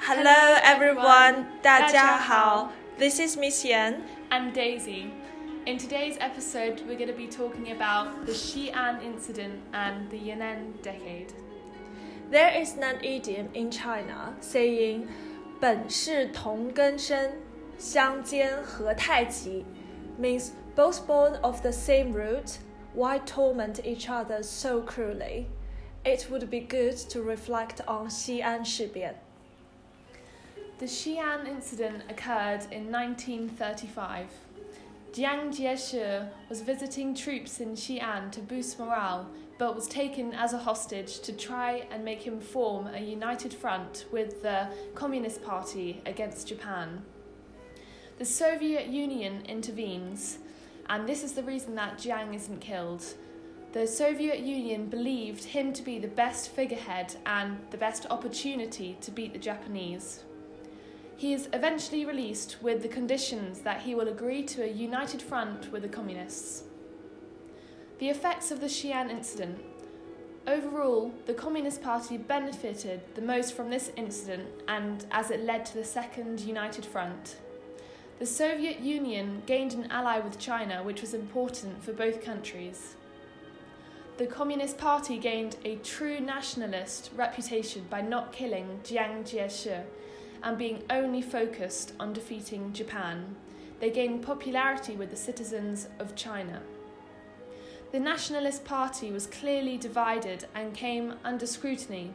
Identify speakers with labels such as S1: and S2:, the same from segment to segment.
S1: Hello everyone，大家好。This is Miss Yan.
S2: and Daisy. In today's episode, we're going to be talking about the Xi'an incident and the Yan'an decade.
S1: There is an idiom in China saying 本是同根生，相煎何太急 means both born of the same root, why torment each other so cruelly? It would be good to reflect on Xi'an 事变。
S2: The Xi'an incident occurred in 1935. Jiang Jieshi was visiting troops in Xi'an to boost morale, but was taken as a hostage to try and make him form a united front with the Communist Party against Japan. The Soviet Union intervenes, and this is the reason that Jiang isn't killed. The Soviet Union believed him to be the best figurehead and the best opportunity to beat the Japanese. He is eventually released with the conditions that he will agree to a united front with the communists. The effects of the Xi'an incident. Overall, the Communist Party benefited the most from this incident and as it led to the Second United Front. The Soviet Union gained an ally with China, which was important for both countries. The Communist Party gained a true nationalist reputation by not killing Jiang Jieshi and being only focused on defeating Japan. They gained popularity with the citizens of China. The Nationalist Party was clearly divided and came under scrutiny.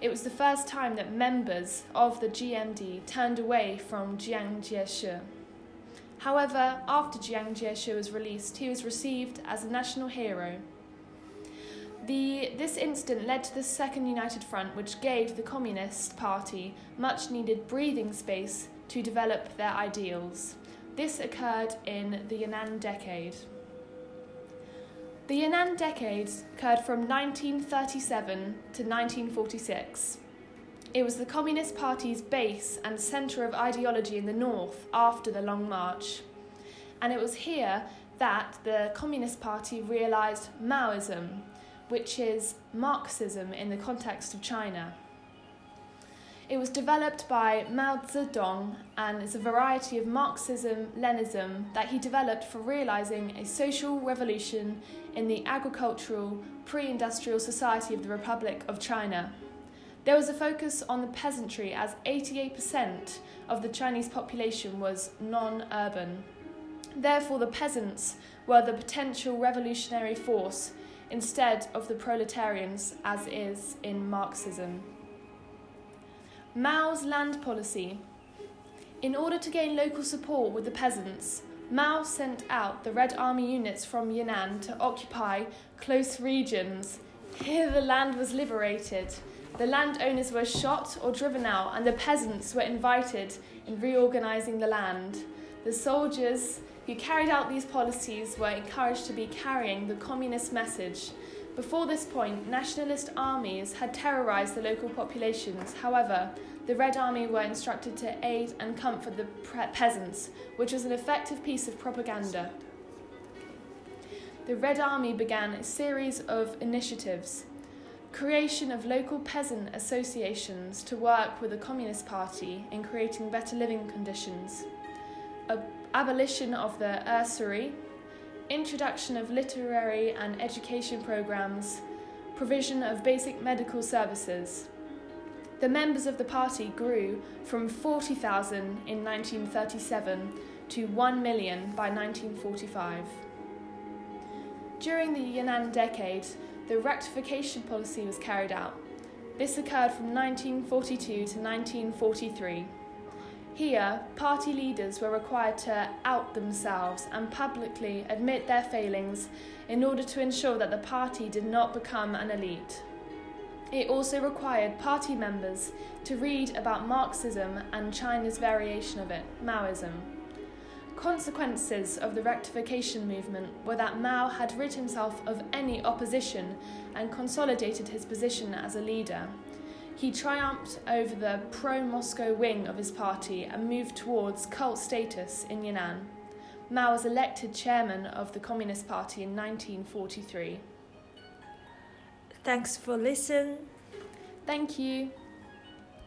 S2: It was the first time that members of the GMD turned away from Jiang Jieshi. However, after Jiang Jieshi was released, he was received as a national hero. The, this incident led to the Second United Front, which gave the Communist Party much needed breathing space to develop their ideals. This occurred in the Yan'an decade. The Yan'an decade occurred from 1937 to 1946. It was the Communist Party's base and centre of ideology in the north after the Long March. And it was here that the Communist Party realised Maoism, which is Marxism in the context of China. It was developed by Mao Zedong and is a variety of Marxism Leninism that he developed for realizing a social revolution in the agricultural, pre industrial society of the Republic of China. There was a focus on the peasantry, as 88% of the Chinese population was non urban. Therefore, the peasants were the potential revolutionary force instead of the proletarians, as is in Marxism. Mao's land policy. In order to gain local support with the peasants, Mao sent out the Red Army units from Yan'an to occupy close regions. Here, the land was liberated. The landowners were shot or driven out, and the peasants were invited in reorganizing the land. The soldiers who carried out these policies were encouraged to be carrying the communist message. Before this point, nationalist armies had terrorized the local populations. However, the Red Army were instructed to aid and comfort the pre- peasants, which was an effective piece of propaganda. The Red Army began a series of initiatives creation of local peasant associations to work with the Communist Party in creating better living conditions, ab- abolition of the usury, introduction of literary and education programs, provision of basic medical services. The members of the party grew from 40,000 in 1937 to 1 million by 1945. During the Yan'an decade, the rectification policy was carried out. This occurred from 1942 to 1943. Here, party leaders were required to out themselves and publicly admit their failings in order to ensure that the party did not become an elite. It also required party members to read about Marxism and China's variation of it, Maoism. Consequences of the rectification movement were that Mao had rid himself of any opposition and consolidated his position as a leader. He triumphed over the pro Moscow wing of his party and moved towards cult status in Yan'an. Mao was elected chairman of the Communist Party in 1943.
S1: Thanks for listening.
S2: Thank you.